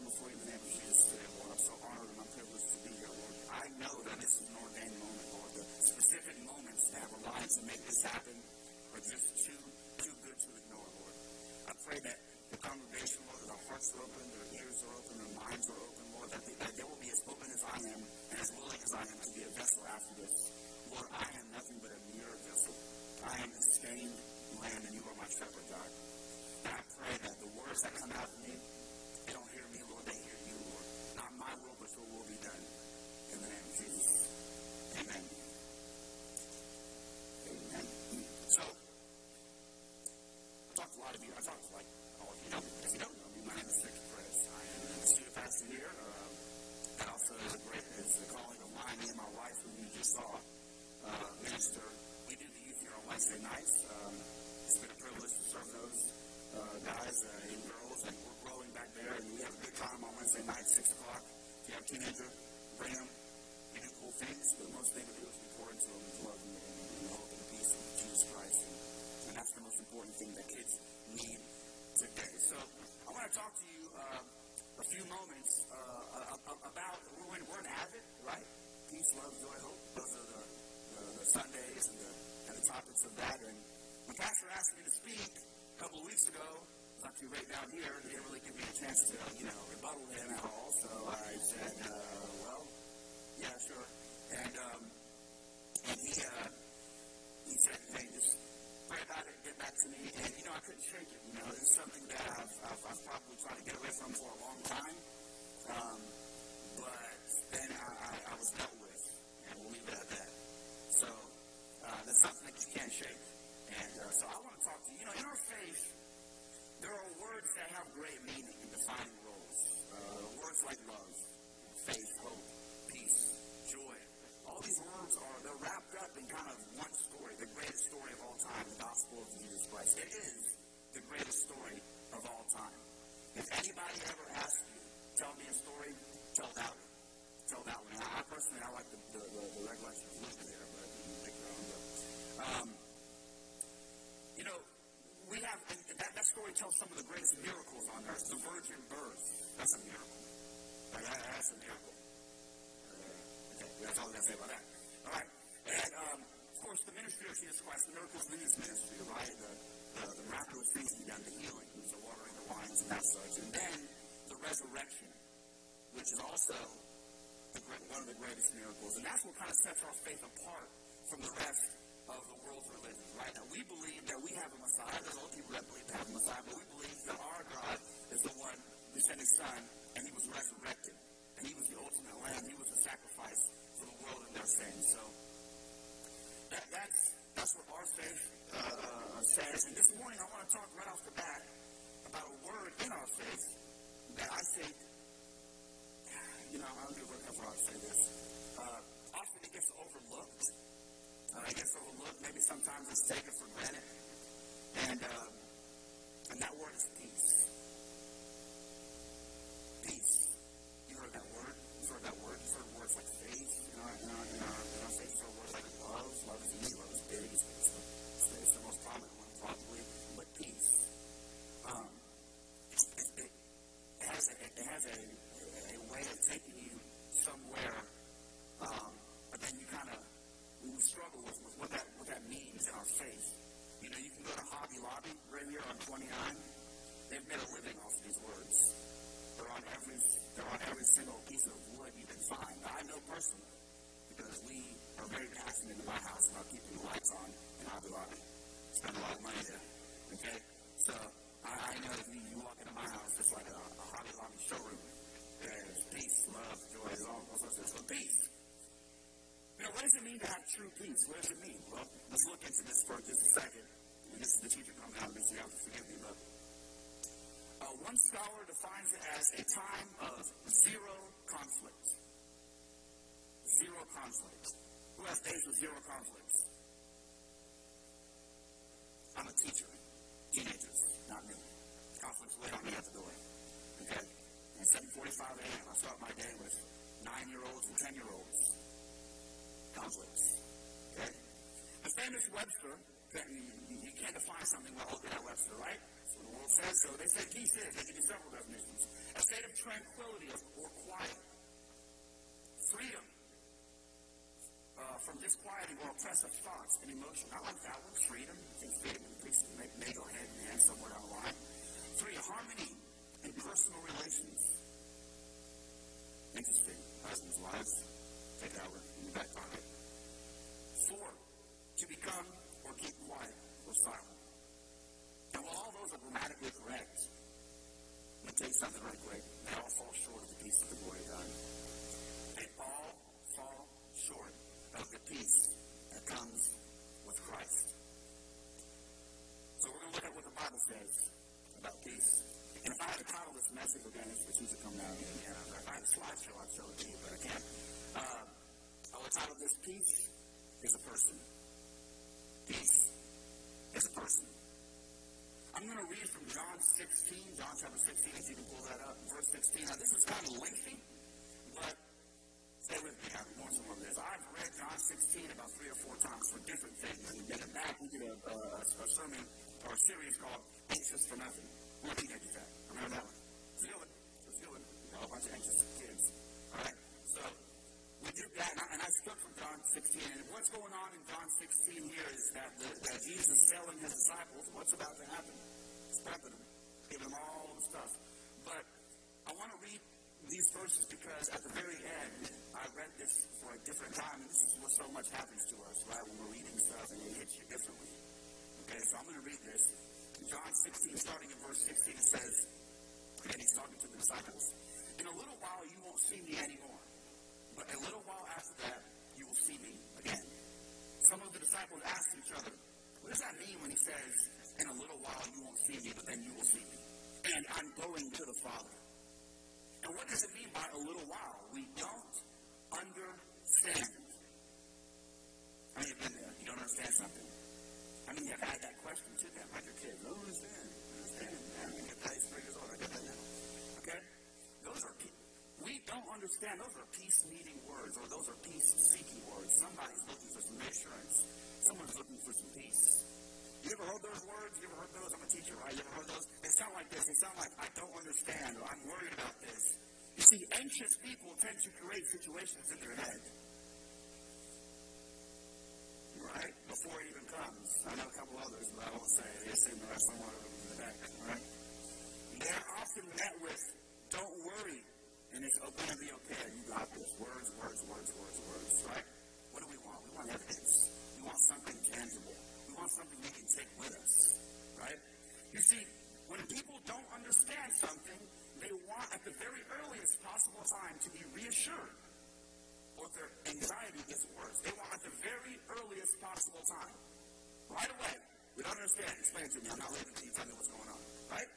come before you in the name of Jesus today, Lord. I'm so honored and I'm privileged to be here, Lord. I know that this is an ordained moment, Lord. The specific moments that have aligned to make this happen are just too, too good to ignore, Lord. I pray that the congregation, Lord, our hearts are open, their ears are open, their minds are open, Lord, that they, that they will be as open as I am and as willing as I am to be a vessel after this. Lord, I am nothing but a mere vessel. I am a stained lamb, and you are my shepherd, God. And I pray that the words that come out of me, your will be done. In the name of Jesus. Amen. Amen. So, I talked to a lot of you. I talked to like all of you. If you don't know me, my name is Victor Perez. I am a student pastor here. Um, that also a great is a calling of mine. Me and my wife, who you just saw, uh, minister. We do the youth here on Wednesday nights. Um, it's been a privilege to serve those uh, guys uh, and girls, and we're growing back there. And we have a good time on Wednesday night, six o'clock. You have teenager, bring them. We do cool things, but the most thing we do is we pour into them is love and, and hope and peace of Jesus Christ. And, and that's the most important thing that kids need today. So I want to talk to you uh, a few moments uh, about we're in, we're in Advent, right? Peace, love, joy, hope. Those are the, the, the Sundays and the, and the topics of that. And when Pastor asked me to speak a couple of weeks ago, I was actually right down here. He didn't really give me a chance to, you know, rebuttal him at all. So I said, uh, well, yeah, sure. And um, and he uh, he said, hey, just pray about it, get back to me. And you know, I couldn't shake it. You know, it's something that I've, I've, I've probably tried to get away from for a long time. Um, but then I, I, I was dealt with, and we'll leave it at that. So uh, that's something that you can't shake. And uh, so I want to talk to you. You know, in our faith, there are words that have great meaning in defining roles. Uh, words like love, faith, hope, peace, joy. All these words are they're wrapped up in kind of one story, the greatest story of all time, the gospel of Jesus Christ. It is the greatest story of all time. If anybody ever asks you, tell me a story, tell that one. Tell that one. I, personally, I like the, the, the, the recollection of there, but you can pick your own. But, um, you know, we have, that, that story tells some of the greatest miracles on earth. The virgin birth, that's a miracle. That, that's a miracle. Uh, okay, that's all I got to say about that. All right. And, um, of course, the ministry of Jesus Christ, the miracles his ministry, right? The, the, the miraculous things he done, the healings, the watering the wines, and that such. And then the resurrection, which is also the, one of the greatest miracles. And that's what kind of sets our faith apart from the rest of the world's religions, right? Now, we believe that we have a Messiah. There's other people that believe they have a Messiah, but we believe that our God is the one who sent his Son, and he was resurrected. And he was the ultimate lamb. He was the sacrifice for the world and their sins. So that, that's, that's what our faith uh, says. And this morning, I want to talk right off the bat about a word in our faith that I think, you know, I don't a how I say this. Uh, often it gets overlooked. Uh, it gets overlooked. Maybe sometimes it's taken for granted. And, uh, and that word is true peace? What does it mean? Well, let's look into this for just a second. And this is the teacher coming out of me, so you have to forgive me. But uh, one scholar defines it as a time of zero conflict. Zero conflict. Who has days with zero conflicts? I'm a teacher. Teenagers, not me. Conflicts wait on me at the door. Okay? At 7.45 a.m., I start my day with nine-year-olds and ten-year-olds. Conflicts. Okay? Webster, you, can't define something well, at Webster, right? What the world says. So they say peace is. They give you several definitions. A state of tranquility or quiet. Freedom uh, from disquieting or oppressive thoughts and emotion. I like that one. Freedom. I think freedom and peace may, may go hand in hand somewhere down the line. Three, harmony in personal relations. Interesting. Husbands, wives, take that one in your back pocket. To become or keep quiet or silent. And while all those are grammatically correct, let me tell you something right quick. They all fall short of the peace of the glory of God. They all fall short of the peace that comes with Christ. So we're going to look at what the Bible says about peace. And if I had to title this message, again, it's the that come down here. And if I had a slideshow, I'd show it to you, but I can't. Uh, I would title this Peace is a Person. Peace is a person. I'm going to read from John 16, John chapter 16, if you can pull that up, verse 16. Now, this is kind of lengthy, but stay with me. I'm going some of this. I've read John 16 about three or four times for different things. And then back, we did a, a, a sermon or a series called Anxious for Nothing. Where teenagers at? Remember that one? Zealand. Zealand. A bunch of anxious kids. All right? So, we did that, and I, and I from John 16. And what's going on in John 16 here is that, the, that Jesus is telling his disciples what's about to happen. He's prepping them, giving them all the stuff. But I want to read these verses because at the very end, I read this for a different time, and this is what so much happens to us, right? When we're reading stuff and it hits you differently. Okay, so I'm going to read this. John 16, starting in verse 16, it says, and he's talking to the disciples, In a little while you won't see me anymore, but a little while after that will see me again. Some of the disciples asked each other, What does that mean when he says, In a little while you won't see me, but then you will see me? And I'm going to the Father. And what does it mean by a little while? We don't understand. I mean, you've been there. You don't understand something. I mean, you've had that question to them, like your kids. I don't understand. I understand. I old. Get that now. Okay? Those are, we don't understand. Those are peace-needing words, or those are peace-seeking words. Somebody's looking for some reassurance. Someone's looking for some peace. You ever heard those words? You ever heard those? I'm a teacher, right? You ever heard those? They sound like this. They sound like, I don't understand, or I'm worried about this. You see, anxious people tend to create situations in their head right? Before it even comes. I know a couple others, but I won't say it. Seem the rest of them in the back, right? They're often met with, don't worry, and it's going to be okay. You got this. Words, words, words, words, words, right? What do we want? We want evidence. We want something tangible. We want something we can take with us, right? You see, when people don't understand something, they want at the very earliest possible time to be reassured or their anxiety gets worse. They want at the very earliest possible time. Right away. We don't understand. Explain to me. I'm not leaving until you tell me what's going on. Right?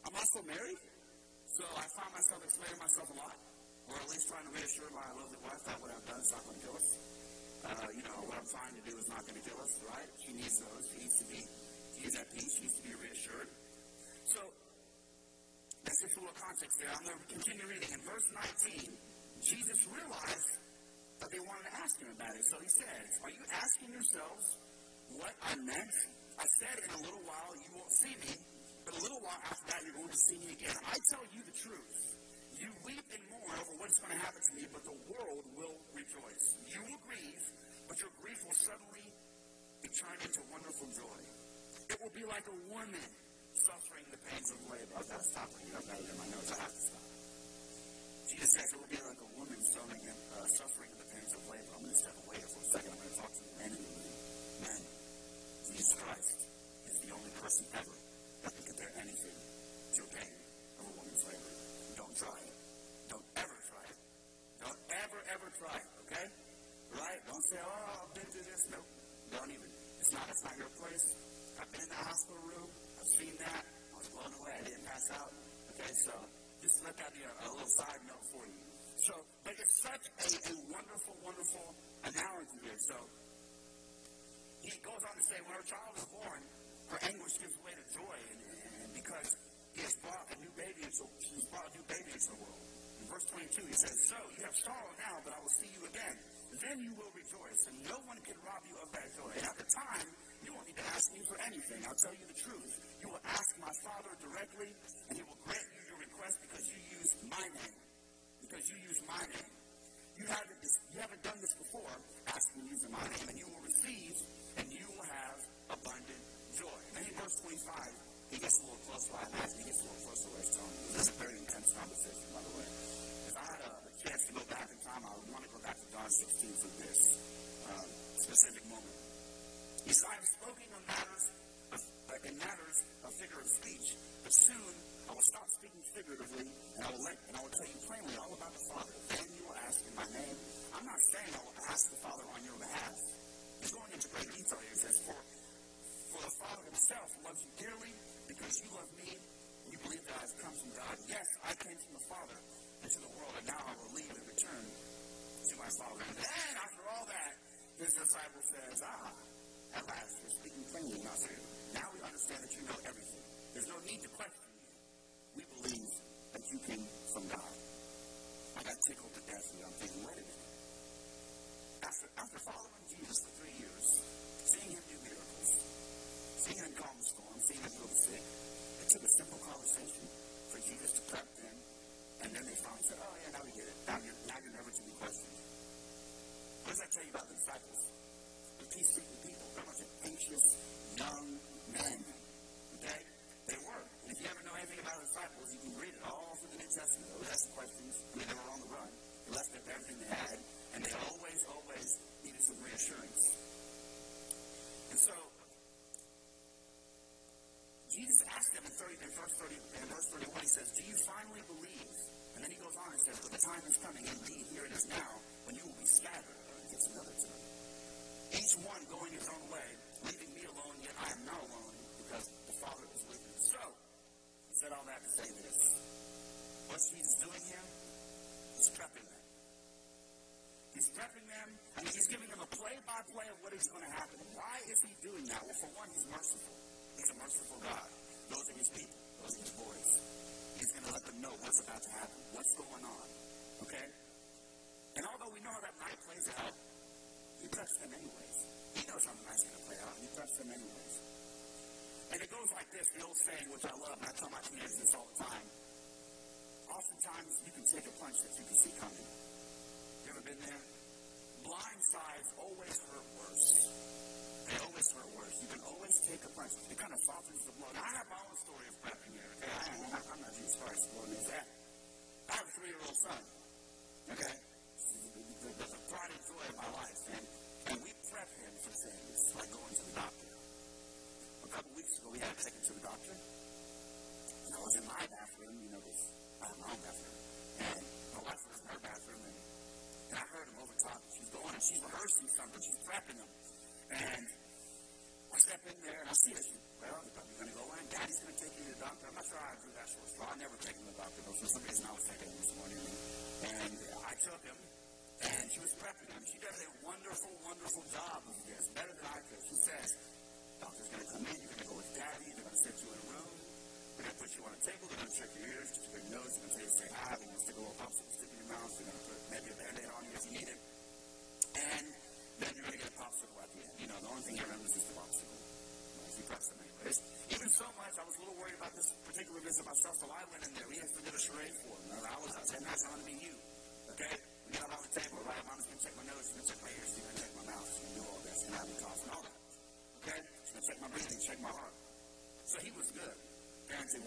I'm also married, so I find myself explaining myself a lot, or at least trying to reassure my lovely wife that what I've done is not going to kill us. Uh, you know, what I'm trying to do is not going to kill us, right? She needs those. She needs to be, she needs that peace. She needs to be reassured. So, that's just a little context there. I'm going to continue reading. In verse 19, Jesus realized that they wanted to ask him about it. So he says, Are you asking yourselves what I meant? I said, In a little while you won't see me, but a little while after that you're going to see me again. I tell you the truth. You weep and mourn over what's going to happen to me, but the world will rejoice. You will grieve, but your grief will suddenly be turned into wonderful joy. It will be like a woman suffering the pains of labor. I've got to stop reading. I've got it in my notes. I have to stop. Jesus says it will be like a woman suffering, uh, suffering the pains of labor. I'm going to step away for a second. I'm going to talk to the men in the room. Men, Jesus Christ is the only person ever that can compare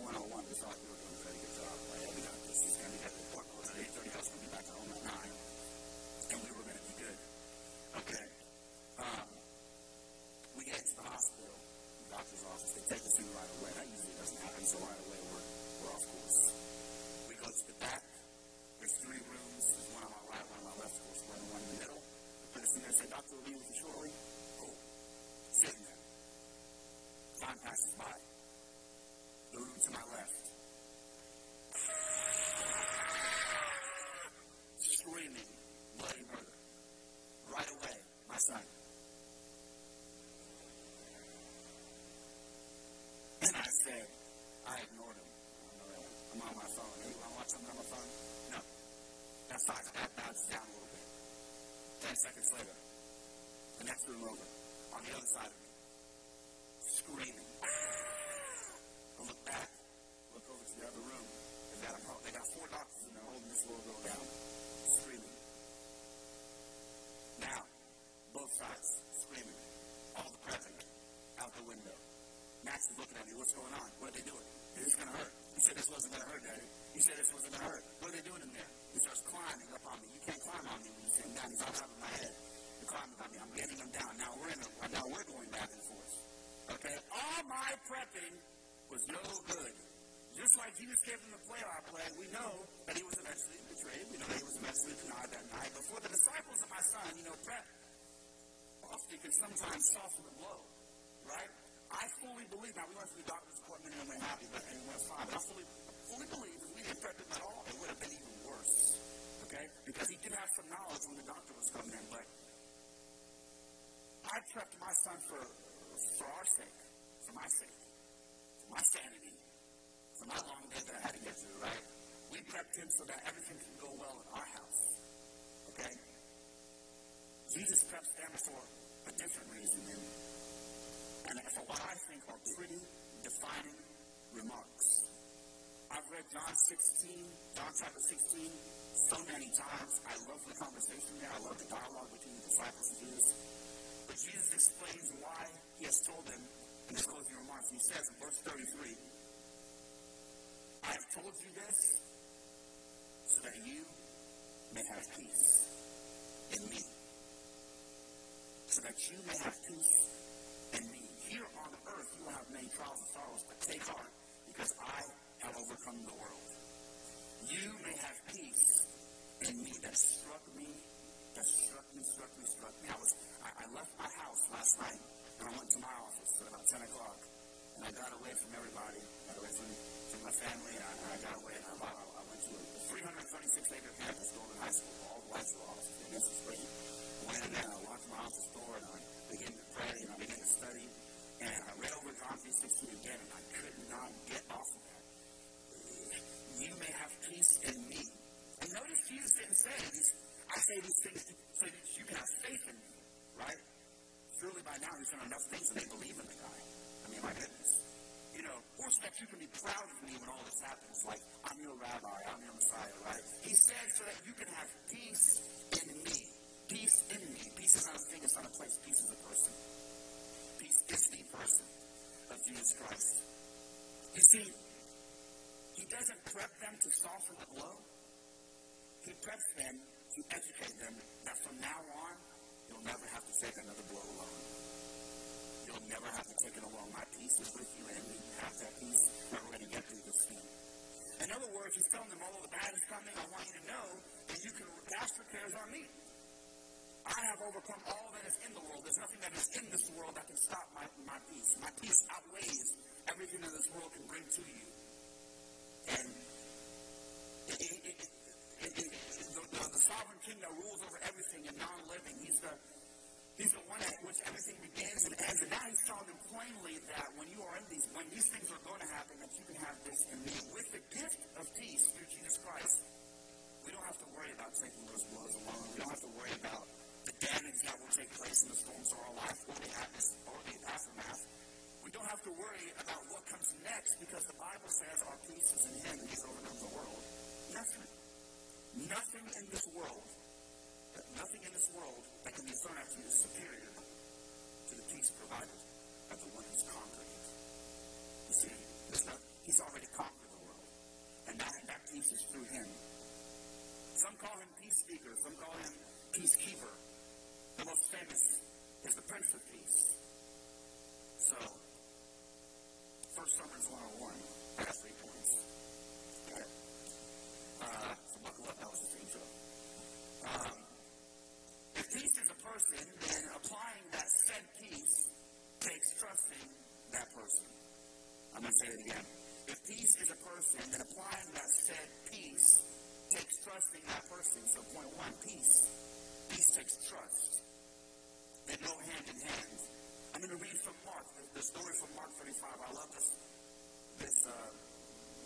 everyone. seconds later, the next room over, on the other side of and for what I think are pretty defining remarks. I've read John 16, John chapter 16, so many times. I love the conversation there. I love the dialogue between the disciples and Jesus. But Jesus explains why he has told them in his closing remarks. He says in verse 33, I have told you this so that you may have peace in me. So that you may have peace in me here on earth you will have many trials and sorrows, but take heart, because I have overcome the world. You may have peace in me that struck me, that struck me, struck me, struck me. I was I, I left my house last night and I went to my office at about ten o'clock and I got away from everybody, got away from, from my family, and I, I got away and I, I went to a 336 acre campus, Golden High School, all the lights were off, and this is great. Went in there, I walked my office door, and I began to pray, and I began to study. And I read over John 3.16 again, and I could not get off of that. You may have peace in me. And notice Jesus didn't say I say these things so that you can have faith in me, right? Surely by now he's done enough things and they believe in the guy. I mean, my goodness. You know, or so that you can be proud of me when all this happens. Like, I'm your rabbi, I'm your Messiah, right? He said so that you can have peace in me. Peace in me. Peace is not a thing, it's not a place. Peace is a person Peace is the person of Jesus Christ. You see, he doesn't prep them to soften the blow. He preps them to educate them that from now on, you'll never have to take another blow alone. You'll never have to take it alone. My peace is with you, and we have that peace, we're going to get through this thing. In other words, he's telling them, all the bad is coming, I want you to know that you can cast your cares on me. I have overcome all that is in the world. There's nothing that is in this world that can stop my, my peace. My peace outweighs everything that this world can bring to you. And it, it, it, the, the, the, sovereign king that rules over everything and non-living, he's the, he's the one at which everything begins and ends. And now he's telling them plainly that when you are in these, when these things are going to happen, that you can have the storms of our life or the, or the aftermath. We don't have to worry about what comes next because the Bible says our peace is in Him and He's overcome the world. Nothing. Nothing in this world, nothing in this world that can be thrown at you is superior to the peace provided by the one who's conquered it. You see, not, He's already conquered the world. And that, that peace is through Him. Some call Him peace speaker, some call Him peacekeeper. The most famous is the Prince of Peace. So, first Sermons 101. I got three points. Okay. Uh, so buckle up, that was just intro. Um, if peace is a person, then applying that said peace takes trusting that person. I'm going to say it again. If peace is a person, then applying that said peace takes trusting that person. So point one, peace. Peace takes trust. They go hand in hand. I'm going to read from Mark, the, the story from Mark 35. I love this, this uh,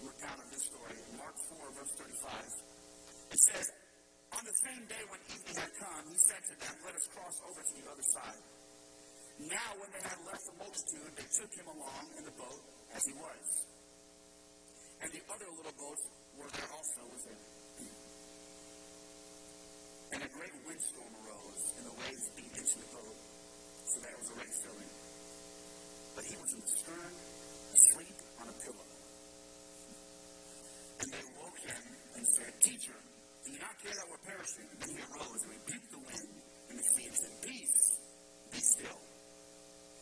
recount of this story. Mark 4, verse 35. It says, On the same day when evening had come, he said to them, Let us cross over to the other side. Now, when they had left the multitude, they took him along in the boat as he was. And the other little boats were there also with him. And a great windstorm arose, and the waves beat into the boat, so that it was already filling. But he was in the stern, asleep on a pillow. And they woke him and said, Teacher, do you not care that we're perishing? And he arose and rebuked the wind and the sea and said, Peace, be still.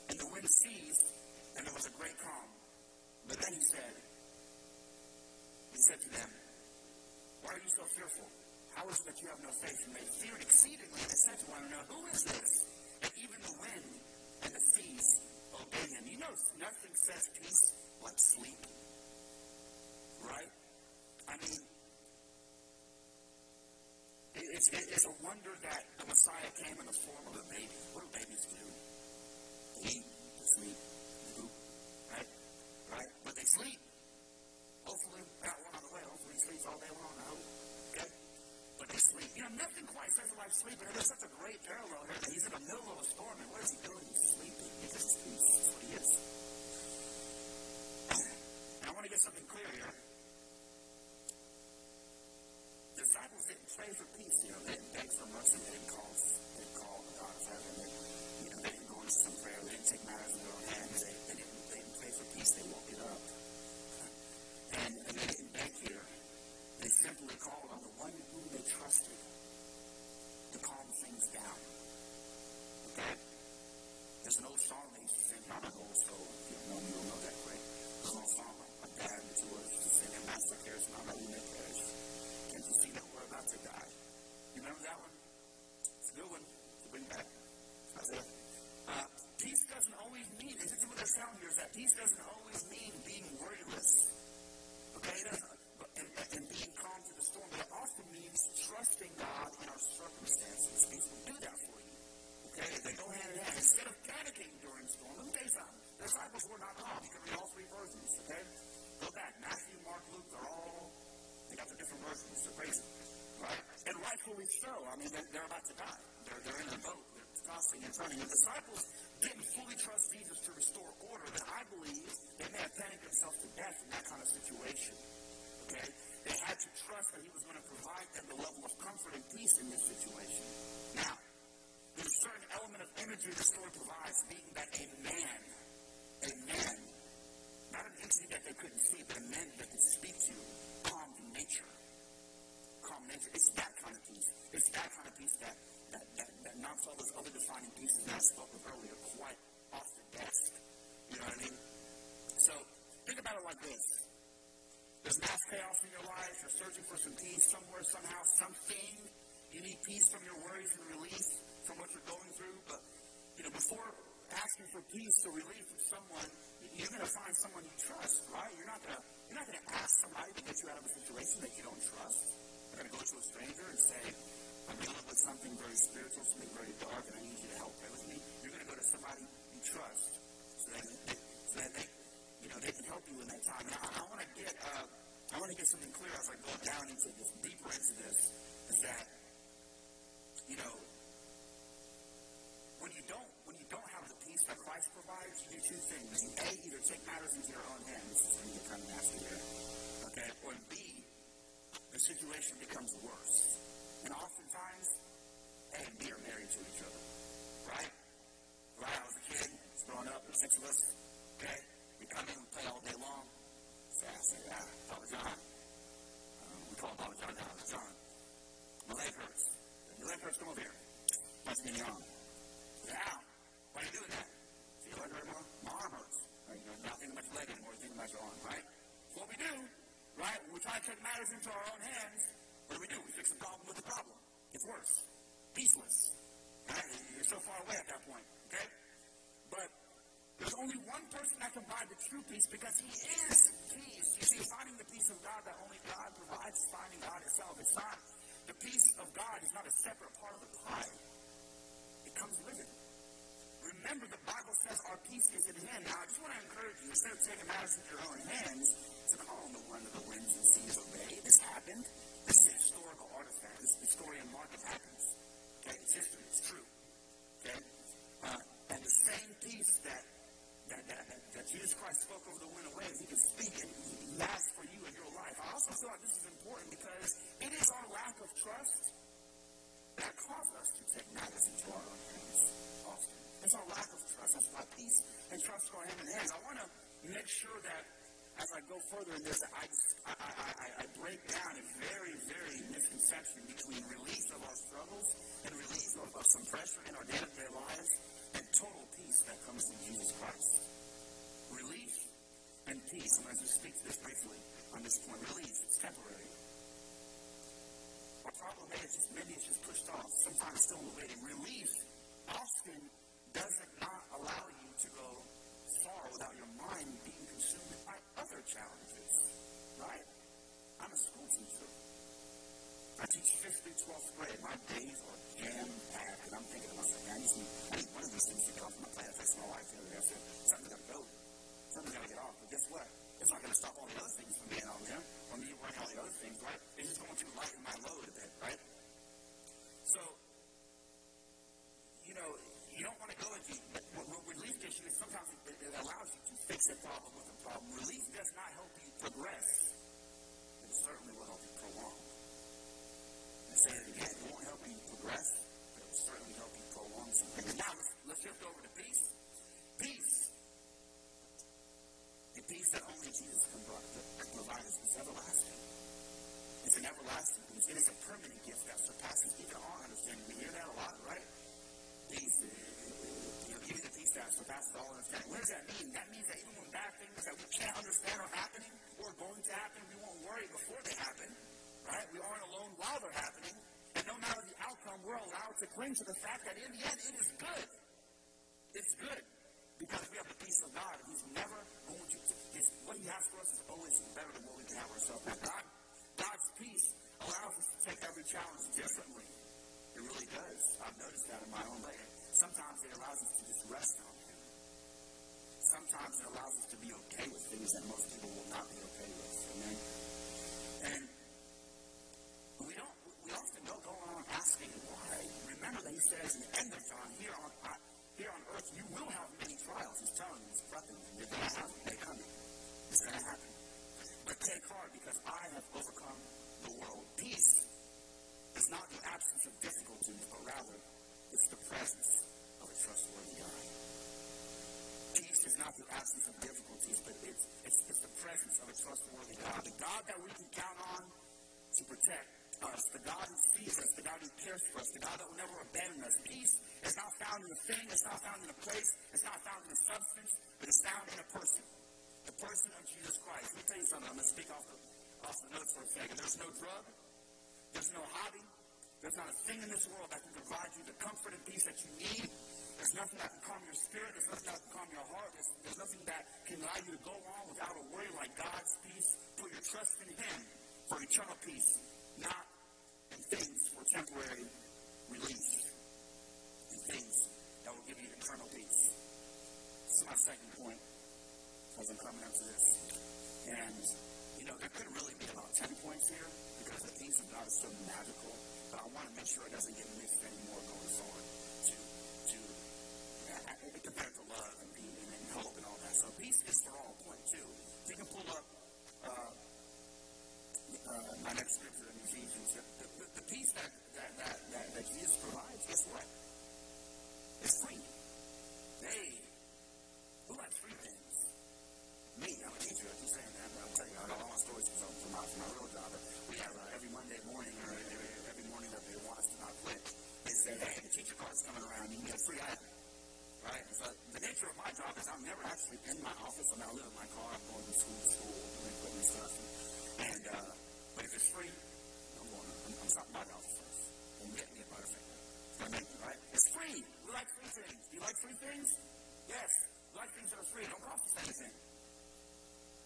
And the wind ceased, and there was a great calm. But then he said, He said to them, Why are you so fearful? How is it that you have no faith? And they feared exceedingly, and said to one another, Who is this? That even the wind and the seas obey him. You know, nothing says peace like sleep. Right? I mean, it's, it's a wonder that the Messiah came in the form of a baby. What do babies do? They eat, they sleep, they poop, right? Right? But they sleep. Hopefully, got one on the way. Hopefully, he sleeps all day long. I hope. Okay? But they sleep. You know, nothing quite says like sleeping. There's such a great parallel here he's in the middle of a storm, and what is he doing? He's sleeping he's peace. That's what he is. And I want to get something clear here. So. I mean, they're, they're about to die. They're, they're in the boat. They're tossing and turning. The disciples didn't fully trust Jesus to restore order, but I believe they may have panicked themselves to death in that kind of situation. Okay? They had to trust that he was going to provide them the level of comfort and peace in this situation. Now, there's a certain element of imagery the story provides, being that a man, a man, not an entity that they couldn't see, but a man that could speak to, calmed nature. Calm nature. It's all those other defining pieces that I spoke of earlier quite off the desk. You know what I mean? So, think about it like this. There's mass chaos in your life. You're searching for some peace somewhere, somehow, something. You need peace from your worries and relief from what you're going through. But, you know, before asking for peace or relief from someone, you're going to find someone you trust, right? You're not going to you're not going to ask somebody to get you out of a situation that you don't trust. You're going to go to a stranger and say, I'm dealing with something very spiritual, something very dark, and I need you to help pray with me. You're going to go to somebody you trust so that, they, so that they, you know, they can help you in that time. Now, I, I want to get, uh, I want to get something clear as I go down into this, deeper into this, is that, you know, when you don't, when you don't have the peace that Christ provides, you do two things. You A, either take matters into your own hands, this is going to of nasty here, okay, or B, the situation becomes worse. And A and B are married to each other, right? Right, I was a kid, was growing up, there's six of us, okay? We come in, we play all day long. So I say, ah, Papa John. Um, we call him Papa John now, John. My leg hurts. Your leg hurts, come over here. Punch me in the arm. Ow. Why are you doing that? See your leg hurt more? My arm hurts. Right? You're not thinking about your leg anymore, you're thinking about your arm, right? That's what we do, right? When we try to take matters into our own hands, what do we do? We fix the problem with the problem. It's worse. Right? You're so far away at that point, okay? But there's only one person that can provide the true peace because he is peace. You see, finding the peace of God that only God provides, is finding God itself. It's not, the peace of God is not a separate part of the pie. It comes with it. Remember, the Bible says our peace is in Him. Now, I just want to encourage you, instead of taking matters into your own hands, to call on the one of the winds and seas obey. This happened. This is a historical artifact. This is the story in Mark. It happens faith system It's true. Okay? Uh, and the same peace that that, that, that, that, Jesus Christ spoke over the wind away, he can speak and last for you in your life. I also feel like this is important because it is our lack of trust that causes us to take matters into our own hands often. It's our lack of trust. That's why peace and trust go hand in hand. I want to make sure that I, go further in this, I I I I I break down a very, very misconception between release of our struggles and release of, of some pressure in our day-to-day lives and total peace that comes from Jesus Christ. Us, the God who sees us, the God who cares for us, the God that will never abandon us. Peace is not found in a thing, it's not found in a place, it's not found in a substance, but it's found in a person. The person of Jesus Christ. Let me tell you something. I'm going to speak off the, off the notes for a second. There's no drug, there's no hobby, there's not a thing in this world that can provide you the comfort and peace that you need. There's nothing that can calm your spirit. There's nothing that can calm your heart. There's, there's nothing that can allow you to go on without a worry like God's peace. Put your trust in Him for eternal peace not things for temporary relief, and things that will give you eternal peace. This is my second point as I'm coming up to this. And, you know, there could really be about 10 points here because the things of God is so magical, but I want to make sure it doesn't get missed anymore going forward to, to uh, compared to love and, and, and hope and all that. So peace is for all, point two. You can pull up uh, uh, my next scripture Ephesians, the, the, the peace that, that, that, that, that Jesus provides, guess what? It's free. Hey, who likes free things? Me, I'm a teacher, I keep saying that, but I'll tell you, I got all my stories from, from, my, from my real job. We have uh, every Monday morning, or every, every morning that they want us to not quit, they say, hey, the teacher card's coming around, you can get a free item. Right? So the nature of my job is I'm never actually in my office. I mean, I live in my car, I'm going to school to school, doing equipment stuff. And, uh, but if it's free, I'm stopping by the office. I'm getting me a butterfinger. Right? It's free. We like free things. Do you like free things? Yes. We like things that are free. Don't cost us anything.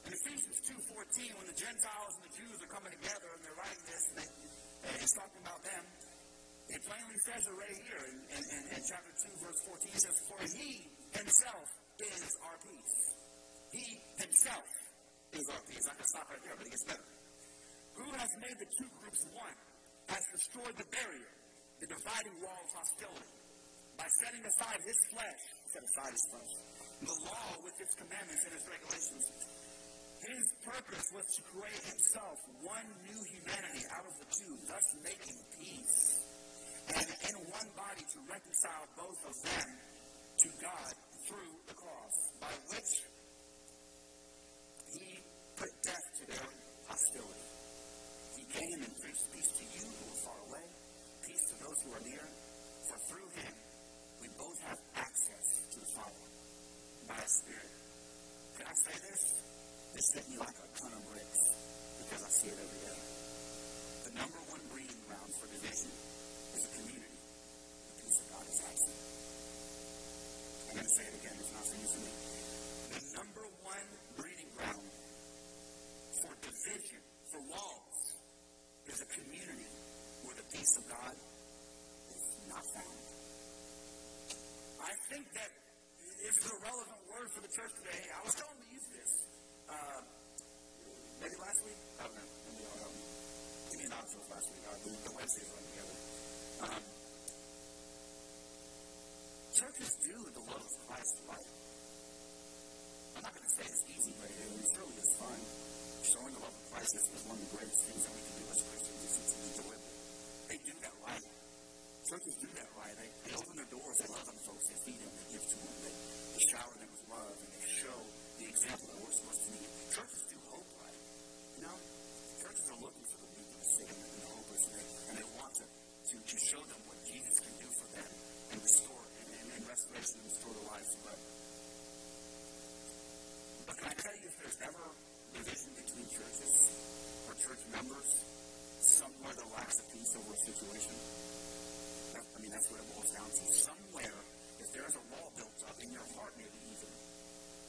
In Ephesians 2.14, when the Gentiles and the Jews are coming together and they're writing this, and, they, and it's talking about them, it plainly says it right here in, in, in, in chapter 2, verse 14. It says, For he himself is our peace. He himself is our peace. I can stop right there, but it gets better. Who has made the two groups one, has destroyed the barrier, the dividing wall of hostility, by setting aside his flesh, set aside his flesh, the law with its commandments and its regulations. His purpose was to create himself one new humanity out of the two, thus making peace and in one body to reconcile both of them to God through the cross, by which he put death to their hostility. Came and preached peace to you who are far away, peace to those who are near. For through him we both have access to the Father by a Spirit. Can I say this? This hit me like a ton of bricks because I see it every day. The number one breeding ground for division is a community. The peace of God is absent. I'm going to say it again. It's not for you, for me. The number one breeding ground for division, for walls, a community where the peace of God is not found. I think that is the relevant word for the church today. I was told to use this. Uh, maybe last week? I don't know. Maybe I'll help me. Give me an option last week. Uh, the, Wednesdays run together. Um, churches do the love of Christ right. I'm not going to say it's easy, but it, really is fun. Showing of Christ is, is one of the greatest things that we can do as Christians. It's, it's enjoyable. They do that right. Churches do that right. They, they open their doors. They love on folks. They feed them. They give to them. They, they shower them with love, and they show the example that we're supposed to need. Churches do hope right. You know, churches are looking for the weak and the sick and the hopeless, and they, and they want to, to, to show them what Jesus can do for them and restore and, and, and restoration and restore their lives. But, but can I tell you if there's ever division between churches or church members, somewhere there lacks a peace over a situation? That, I mean, that's what it boils down to. Somewhere, if there's a wall built up in your heart, maybe even,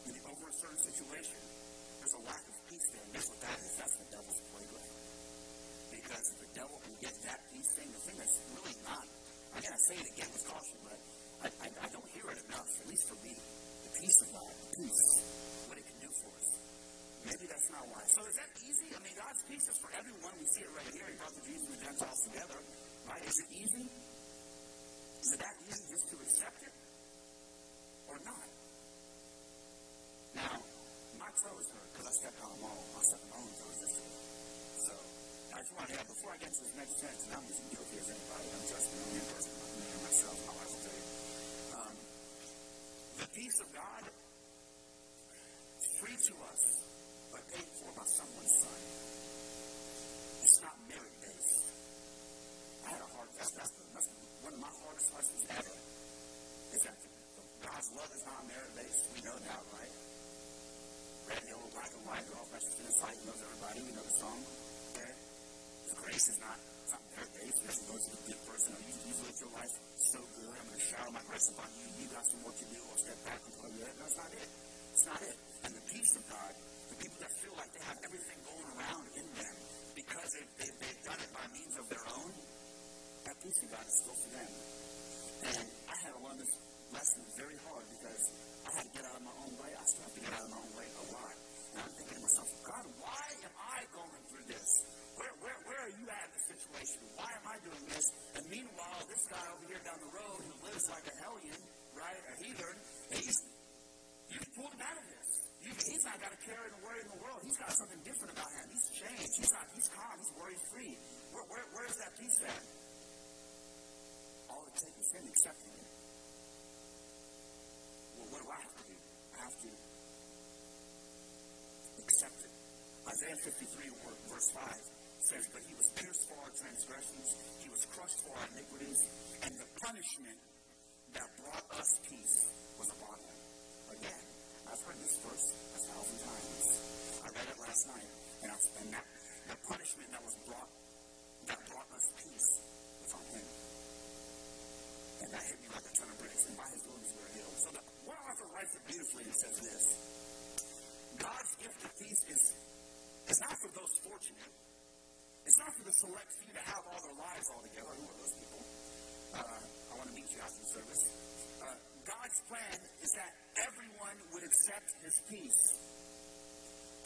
maybe over a certain situation, there's a lack of peace there. And guess what that is? That's the devil's playground. Because if the devil can get that peace thing, the thing that's really not, I gotta say it again with caution, but I, I, I don't hear it enough, at least for me. The peace of God, peace, what it Maybe that's not why. So is that easy? I mean, God's peace is for everyone. We see it right here. He brought the Jews and the Gentiles together. Right? Is it easy? Is it that easy just to accept it? Or not? Now, my toes hurt because I stepped on them all. I stepped on my own toes yesterday. So, I just want to, yeah, before I get to this next text, and I'm as guilty as anybody, I'm just me, I'm person, me and myself, my wife will tell you. Um, the peace of God, is free to us, 53, verse 5 says, But he was pierced for our transgressions, he was crushed for our iniquities, and the punishment that brought us peace was upon him. Again, I've heard this verse a thousand times. I read it last night, and, I, and that, the punishment that was brought, that brought us peace was on him. And that hit me like a ton of bricks, and by his wounds we are healed. So the one author writes it beautifully and says this. God's gift of peace is, is not for those fortunate. It's not for the select few to have all their lives all together. Who are those people? Uh, I want to meet you after the service. Uh, God's plan is that everyone would accept his peace.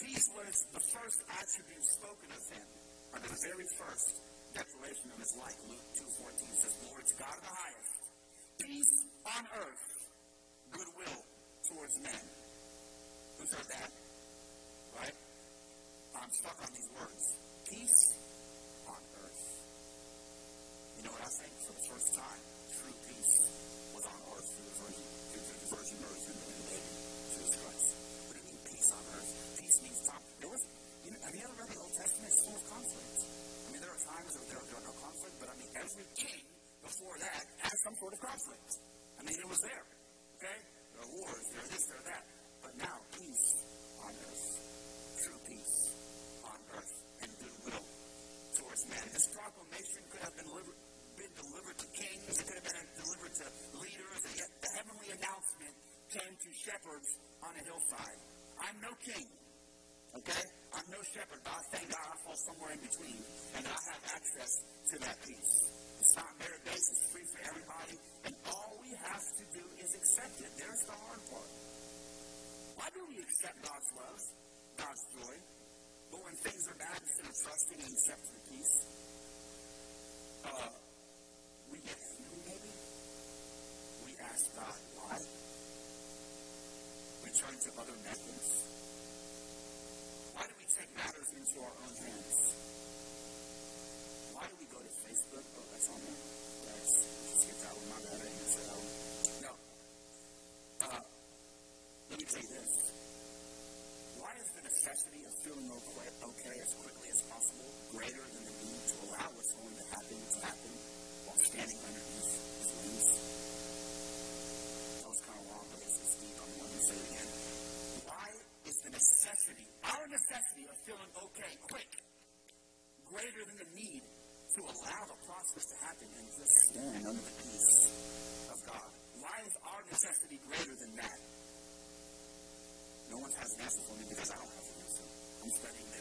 Peace was the first attribute spoken of him, or the very first declaration of his life. Luke 2.14 says, Glory to God in the highest. Peace on earth, goodwill towards men. Who's heard that? I'm stuck on these words. Peace on earth. You know what I think? For the first time, true peace was on earth through the virgin, through the virgin birth and the baby, Jesus Christ. What do you mean peace on earth? Peace means stop. There was, you know, have you ever read the Old Testament? It's full of conflict. I mean, there are times where there, there are no conflict, but I mean, every king before that had some sort of conflict. I mean, it was there. Okay? There are wars, there are this, there are that. Man. This proclamation could have been delivered, been delivered to kings, it could have been delivered to leaders, and yet the heavenly announcement came to shepherds on a hillside. I'm no king. Okay? I'm no shepherd, but I thank God I fall somewhere in between, and I have access to that peace. It's not merit based, it's free for everybody, and all we have to do is accept it. There's the hard part. Why do we accept God's love, God's joy? But when things are bad, instead of trusting and accepting peace, uh, we get angry maybe. We ask God why. We turn to other methods. Why do we take matters into our own hands? Why do we go to Facebook? Oh, that's on there. Yes. Just get that one. My bad. I didn't say that one. No. Uh, let me tell you this. Why is the necessity of feeling okay, as quickly as possible greater than the need to allow what's going to happen to happen while standing underneath his wings? That was kind of long, but it's, it's deep. I'm going to say it again. Why is the necessity, our necessity of feeling okay quick, greater than the need to allow the process to happen and just stand under the peace of God? Why is our necessity greater than that? No one has an answer for me because I don't have. I'm studying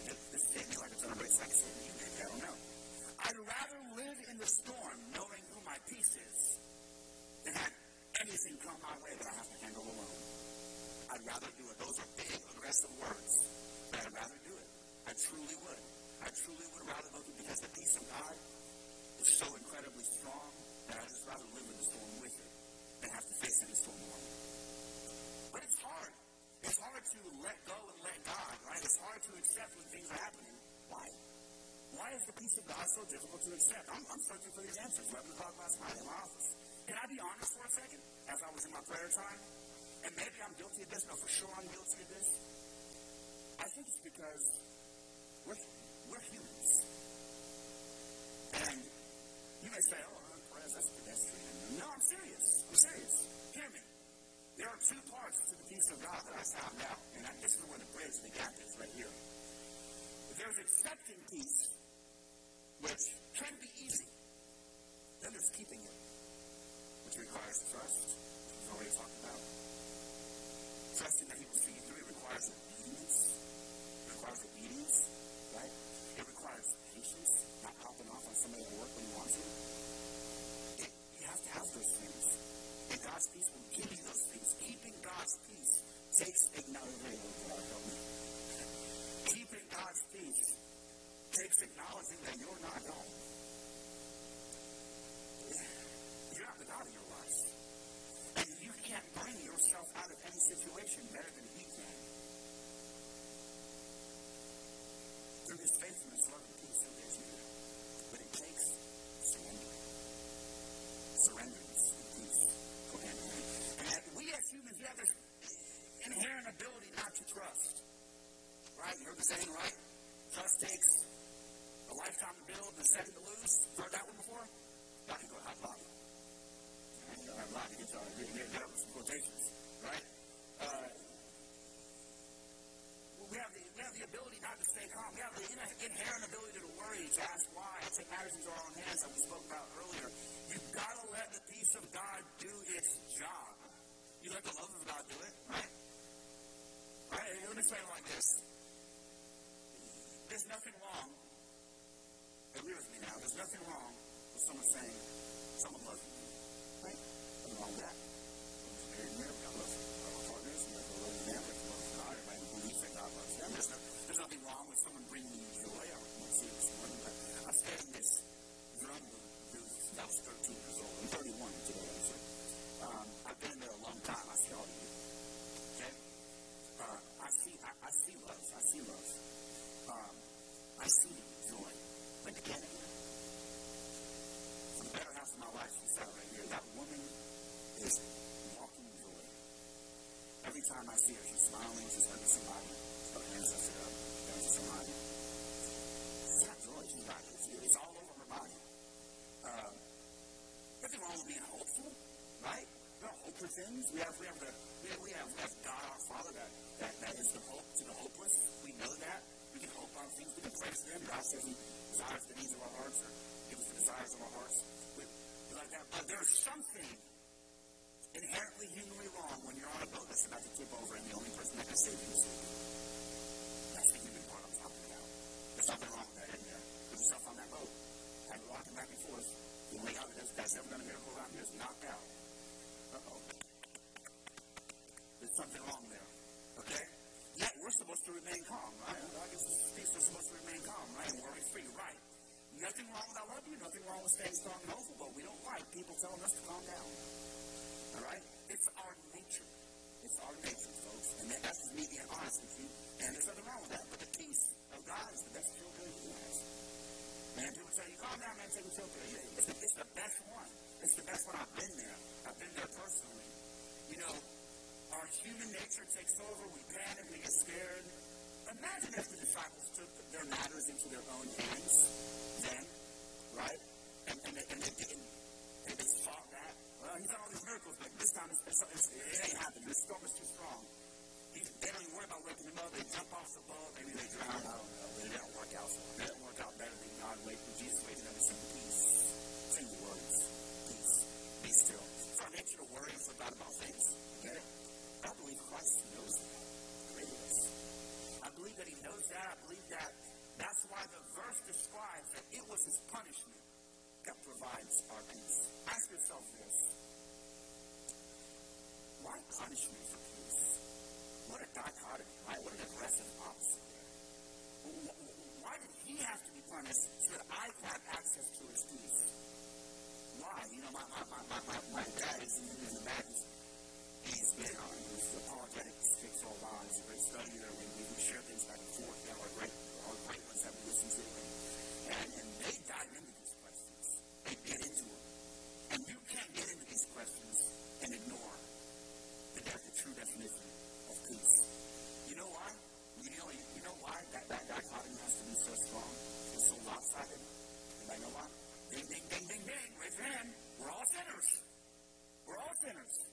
difficult to accept? I'm, I'm searching for these answers. 11 o'clock last night in my office. Can I be honest for a second? As I was in my prayer time, and maybe I'm guilty of this, no, for sure I'm guilty of this. I think it's because we're, we're humans. And you may say, oh, prayers, that's pedestrian. No, I'm serious. I'm serious. Hear me. There are two parts to the peace of God that I found out, and I, this is where the bridge, the gap is right here. There's accepting peace, which can be easy. Then there's keeping it, which requires trust, which we've already talked about. Trusting that He will see you through it requires obedience. It requires obedience, right? It requires patience, not popping off on somebody at work when you want to. You have to have those things. And God's peace will give you those things. Keeping God's peace takes acknowledging. Keeping takes acknowledging that you're not God. You're not the God of your life. And you can't bring yourself out of any situation better than He can. Through His faithfulness, love, and peace, He'll get you. But it takes surrender. Surrender is peace. Go. And we as humans, we have this inherent ability not to trust. Right? You heard the saying, right? Trust takes a lifetime to build and a second to lose. Heard that one before? Y'all can go hot lobby. I have a lot to get y'all to get, get some quotations, right? Uh, we have, the, we have the ability not to stay calm. We have the inherent ability to worry, to ask why, to take matters into our own hands, that we spoke about earlier. You've got to let the peace of God do its job. You let the love of God do it, right? Right? Let me say it like this. There's nothing wrong. Agree with me now. There's nothing wrong with someone saying, someone loves me. Right? Nothing wrong with that. Married men, we got love our partners, them, God, believes that God loves them. There's, no, there's nothing wrong with someone bringing you joy. I see this morning, but I this drum booth. I was 13 years old. I'm 31 today, things. We have, we have, the, we have, we have, we have God our Father that, that, that is the hope to the hopeless. We know that. We can hope on things. We can pray for them. God says He desires the needs of our hearts or gives the desires of our hearts. We, like that. But there's something inherently humanly wrong when you're on a boat that's about to tip over and the only person that can save you is you. That's the human part I'm talking about. There's something wrong with that in there. Put yourself on that boat. Have it walking back and forth. The only other that's ever done a miracle around here is knocked out. Something wrong there. Okay? Yet we're supposed to remain calm, right? I guess we're supposed to remain calm, right? And worry free, right? Nothing wrong with I love you, nothing wrong with staying strong and hopeful, but we don't like people telling us to calm down. All right? It's our nature. It's our nature, folks. And that's just me being honest with you. And there's nothing wrong with that. But the peace of God is the best pill you has. Man, people say, you calm down, man, take a pill. Yeah, it's the, it's the best one. It's the best one. I've been there. I've been there personally. You know, our human nature takes over. We panic. We get scared. Imagine if the disciples took their matters into their own hands then, right? And, and, they, and they didn't. They just fought that. Well, he's done all these miracles, but this time it's, it's, it ain't happening. This storm is too strong. He's, they don't even worry about waking him up. They jump off the boat. Maybe they drown. I don't know. But it didn't work out them. It didn't work out better than God waiting. Jesus waiting them to sing peace. The words. Peace. Be still. It's our nature to worry and forget about things. Get it? I believe Christ knows that. I believe that he knows that. I believe that that's why the verse describes that it was his punishment that provides our peace. Ask yourself this. Why punish me for peace? What a dichotomy, right? What an aggressive opposite. Why did he have to be punished so that I could have access to his peace? Why? You know, my, my, my, my, my, dad is in, the back. Been on his apologetics, takes all law. He's a great studier. We, we, we share things back and forth. You know, our great, our great ones have listened to him. And, and they dive into these questions. They get into them. And you can't get into these questions and ignore the, the true definition of peace. You know why? You know, you, you know why that, that dichotomy has to be so strong and so lopsided? Anybody know why? Ding, ding, ding, ding, ding. Raise your hand. We're all sinners. We're all sinners.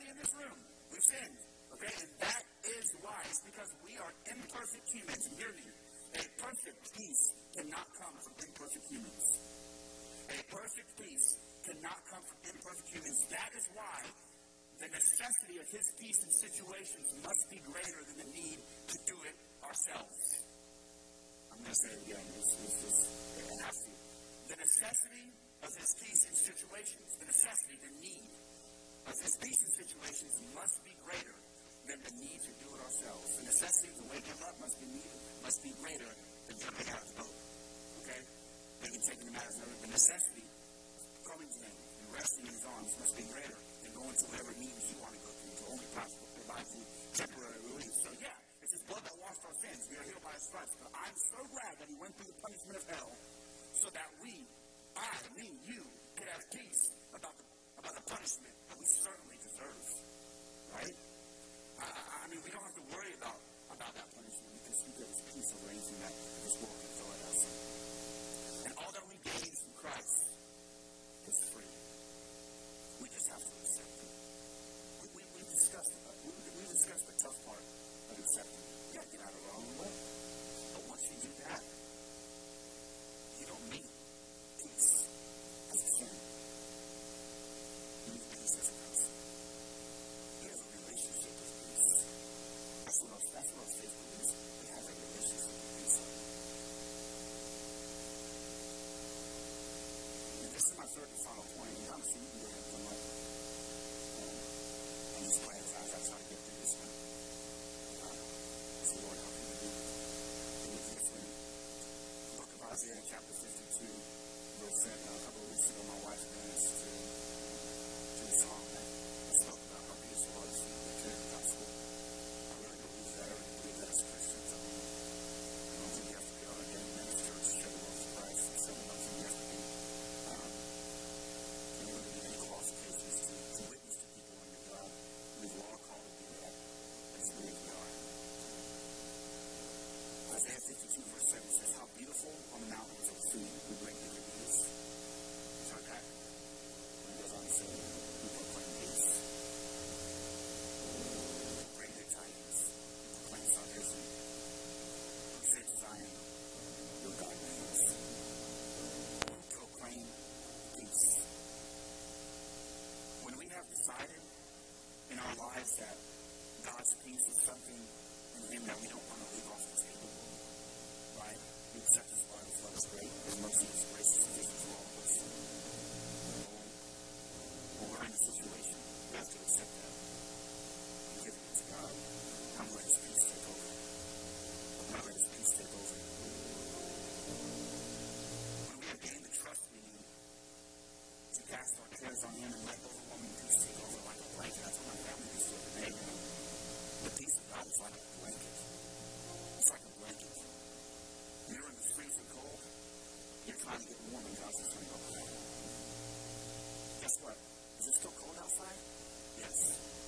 Everybody in this room, we've sinned. Okay? And that is why. It's because we are imperfect humans. Hear me. A perfect peace cannot come from imperfect humans. A perfect peace cannot come from imperfect humans. That is why the necessity of his peace in situations must be greater than the need to do it ourselves. I'm going to say it again. It's, it's just, it has to. The necessity of his peace in situations, the necessity, the need of peace in situations must be greater than the need to do it ourselves. The necessity to wake him up must be needed, must be greater than jumping out of the boat. Okay? Taking, taking the matters over. The necessity of coming to him and resting in his arms must be greater than going to whatever means you want to go through to only to provide you temporary relief. So yeah, it's his blood that washed our sins. We are healed by his stripes. But I'm so glad that he went through the punishment of hell so that we, I, me, you, could have peace about about the punishment that we certainly deserve. Right? I, trying to get warm, and just like, okay. Guess what? Is it still cold outside? Yes.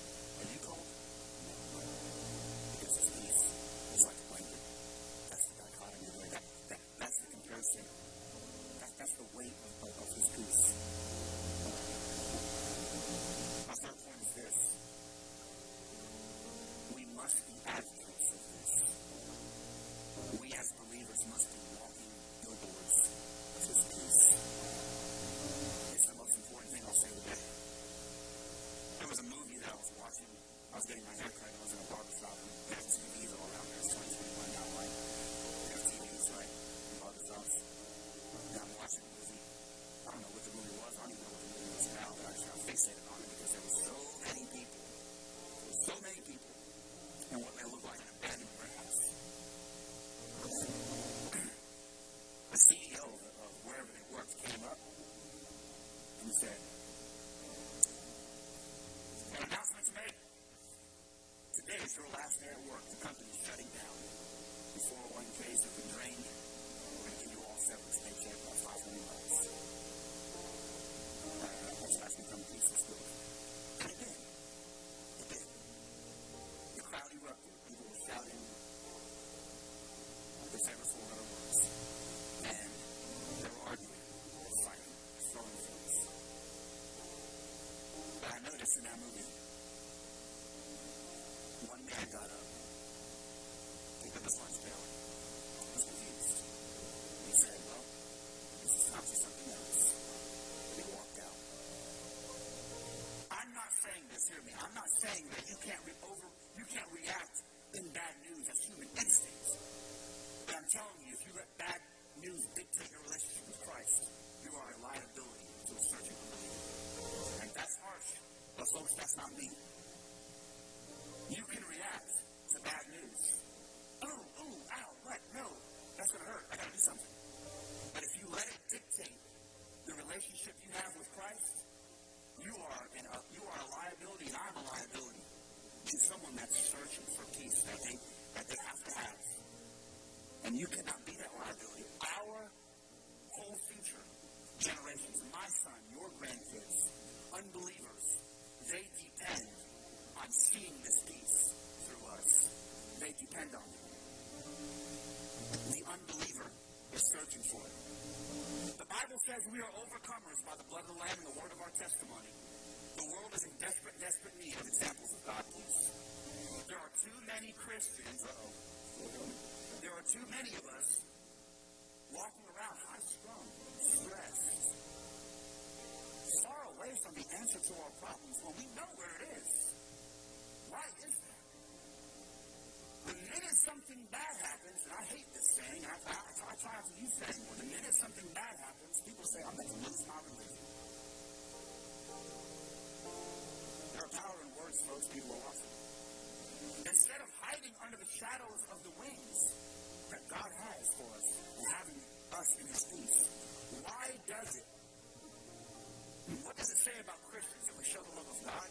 Relationship you have with Christ, you are you are a liability, and I'm a liability to someone that's searching for peace that they that they have to have. And you cannot be that liability. Our whole future generations, my son, your grandkids, unbelievers, they depend on seeing this peace through us. They depend on it. The unbeliever is searching for it. The Bible says we are overcomers by the blood of the Lamb and the word of our testimony. The world is in desperate, desperate need of examples of God peace. There are too many Christians, uh-oh, there are too many of us walking around high strung, stressed, far away from the answer to our problems when we know where it is. Why is that? The minute something bad happens, and I hate this saying, I, I, I try to use that anymore. The minute something bad happens, people say, I'm going to lose my religion. There are power in words, folks, people are watching. Instead of hiding under the shadows of the wings that God has for us and having us in His peace, why does it? What does it say about Christians that we show the love of God?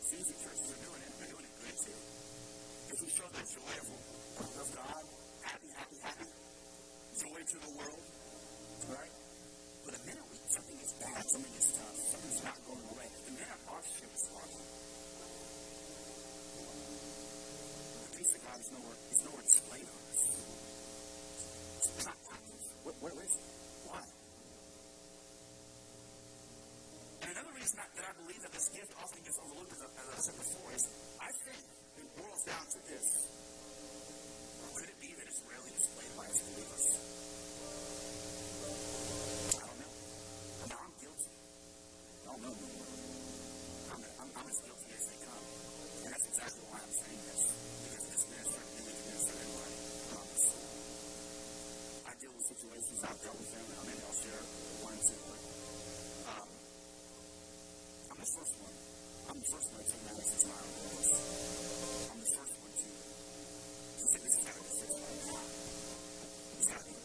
It's easy, churches are doing it. They're doing it good too. If we show the joy of, of God, happy, happy, happy, joy to the world, right? But the minute something is bad, something is tough, something's not going away, the minute our ship is falling, the peace of God is nowhere, is nowhere displayed on us. It's not active. Where, where is it? Why? And another reason that, that I believe that this gift often gets overlooked, as as I said before, is I think it boils down to this. Could it be that it's rarely displayed by its believers? I don't know. Now I'm guilty. I don't know. I'm, I'm, I'm as guilty as they come. And that's exactly why I'm saying this. Because this minister, and this minister, anyway, promise. I deal with situations, I've dealt with them, and maybe I'll share one or two. But, um, I'm the first one. I'm the first one to take matters into my own hands. This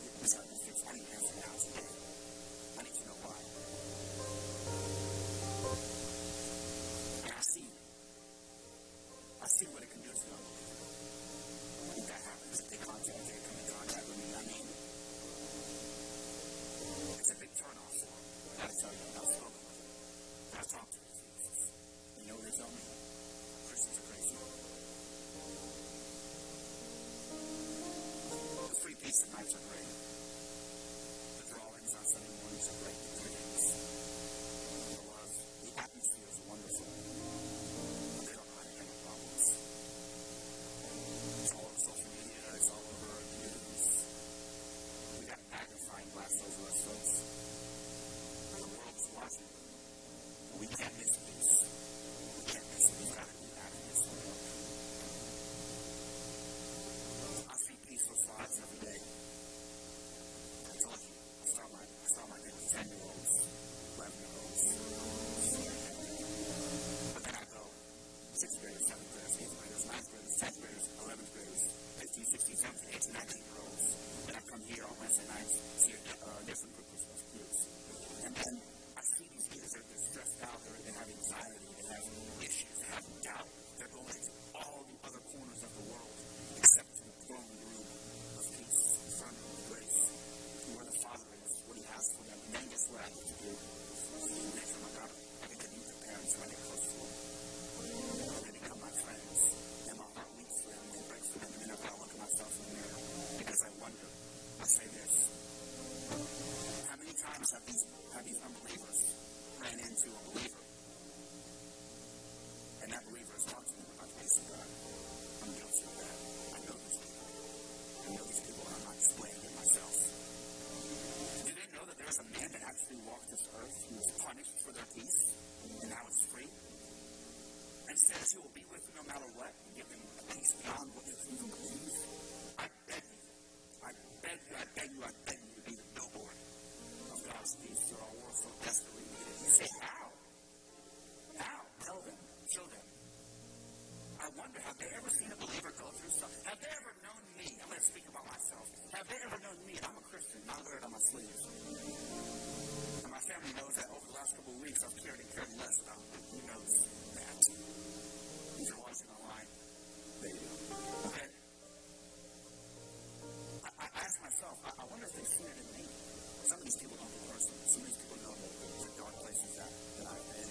Some of these people don't divorce. Some of these people know the dark places that, that I've been.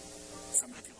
Some of the people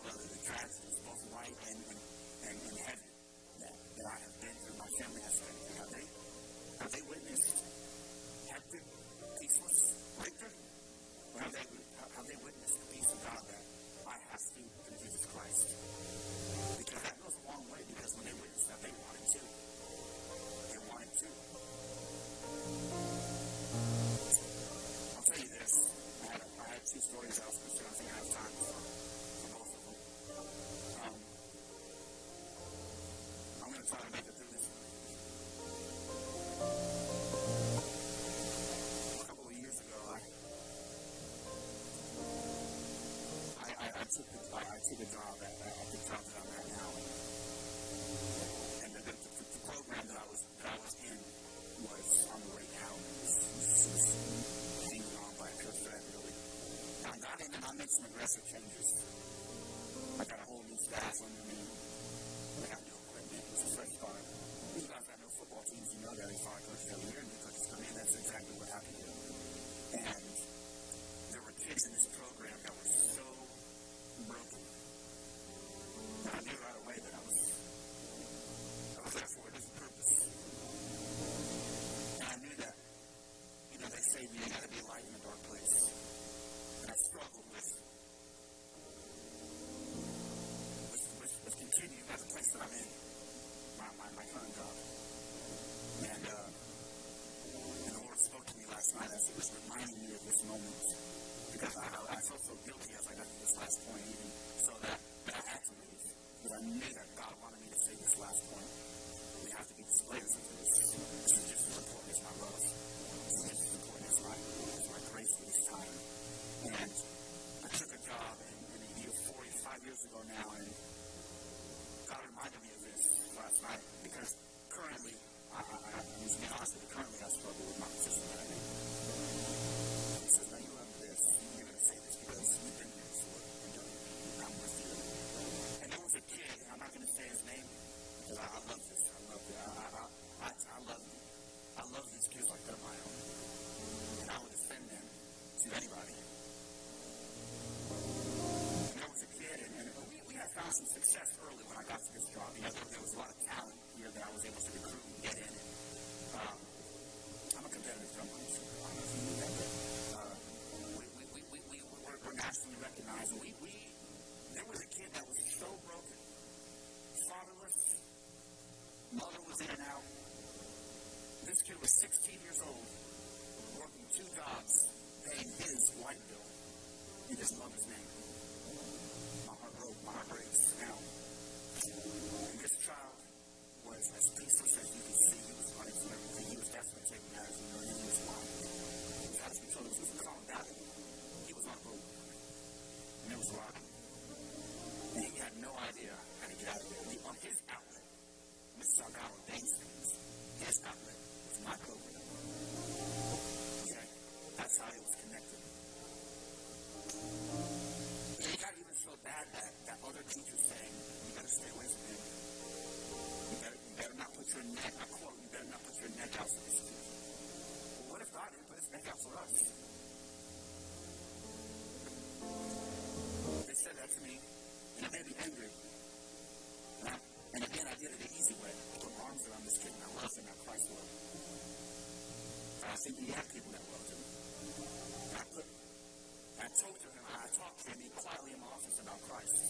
spoke to him. I talked to him quietly in my office about Christ.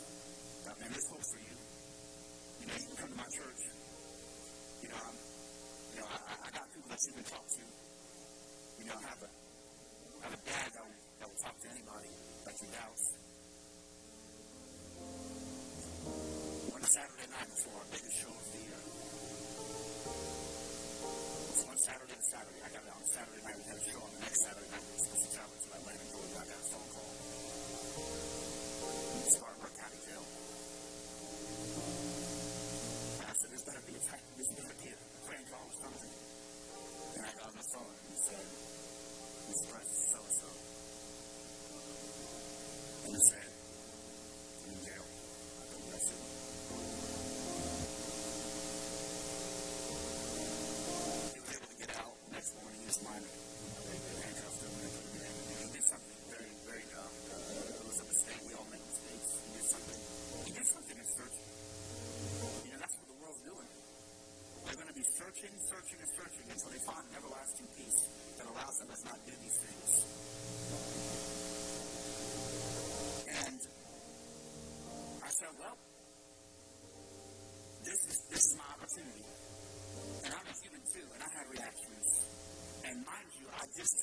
About, man, there's hope for you. You know, you can come to my church. You know, I'm, you know, I, I got people that you can talk to. You know, I have a, I have a dad that will, that will talk to anybody that you doubt. One Saturday night before our biggest show of the year, one Saturday Saturday. I got on Saturday night. We had a show on the next Saturday night. We were supposed to travel to Atlanta, Georgia. I got a phone call.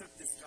took this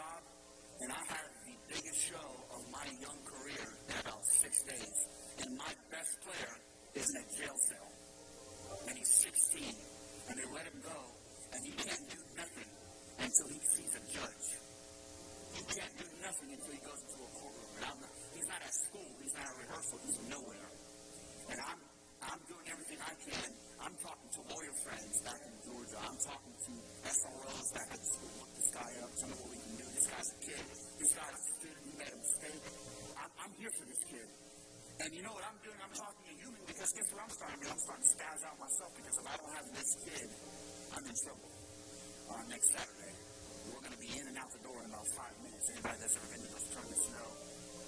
Saturday. We're going to be in and out the door in about five minutes. Anybody that's ever been to those tournaments know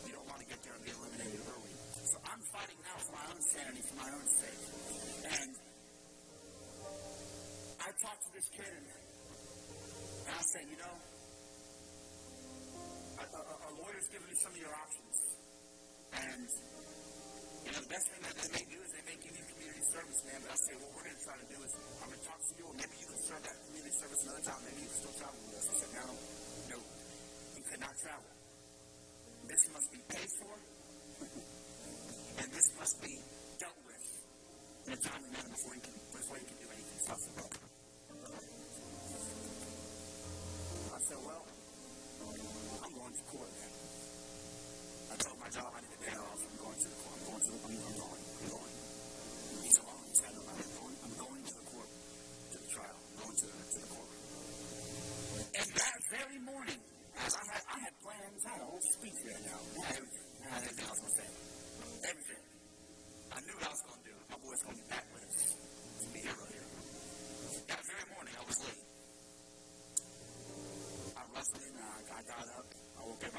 you don't want to get there and be eliminated early. So I'm fighting now for my own sanity, for my own sake. And I talked to this kid and, and I said, you know, a, a, a lawyer's giving you some of your options. And you know, the best thing that they may do is they may give you community service, man. But I say, well, we're going to trying to do is I'm going to talk to you, and maybe you can serve that community service another time. Maybe you can still travel with us. He said, no, no, he could not travel. This must be paid for, and this must be dealt with in a timely manner before he can, before he can do anything. So I said, well, I said, well, I'm going to court now.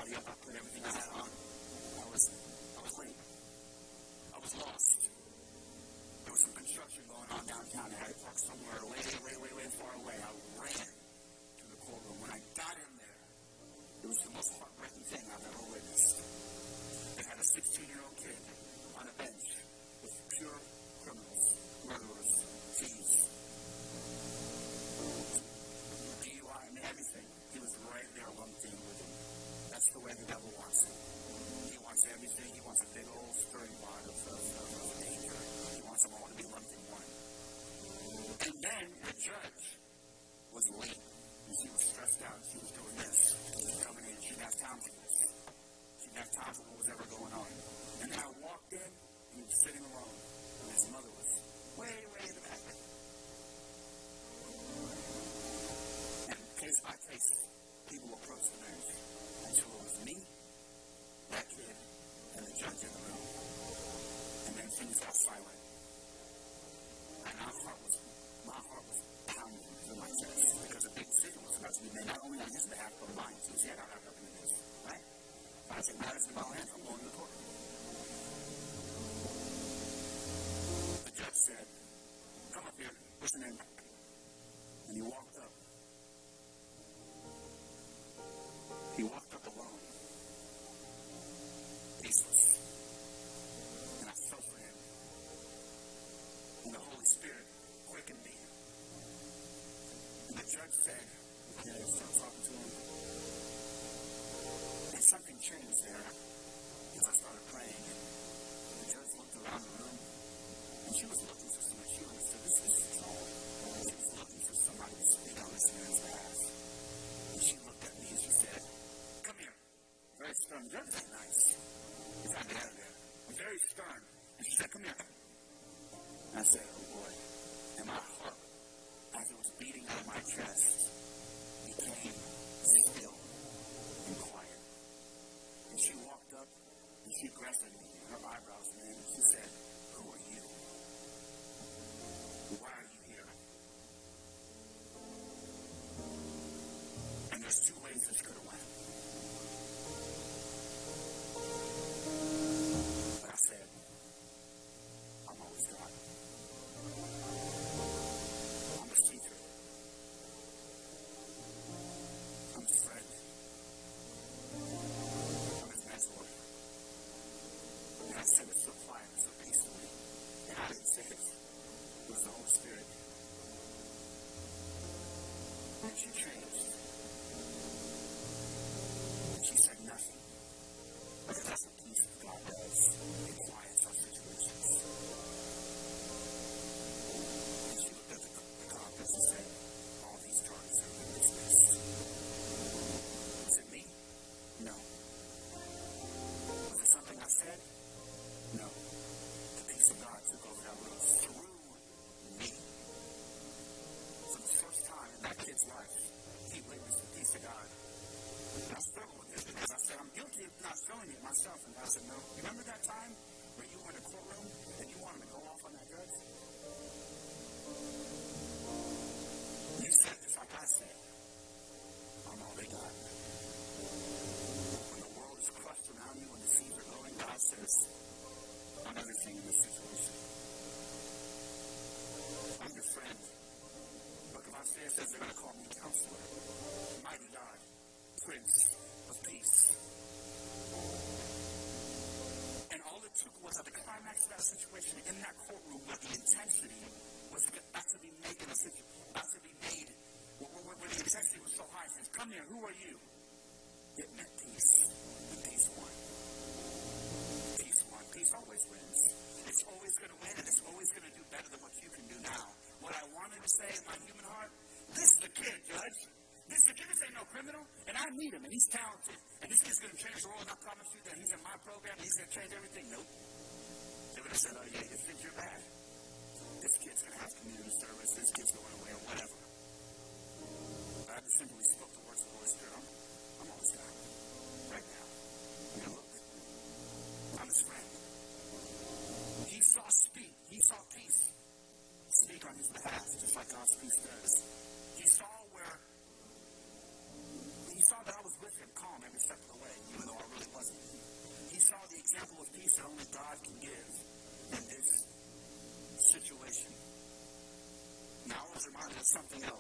audio book and everything of that on. Who are you? Something else.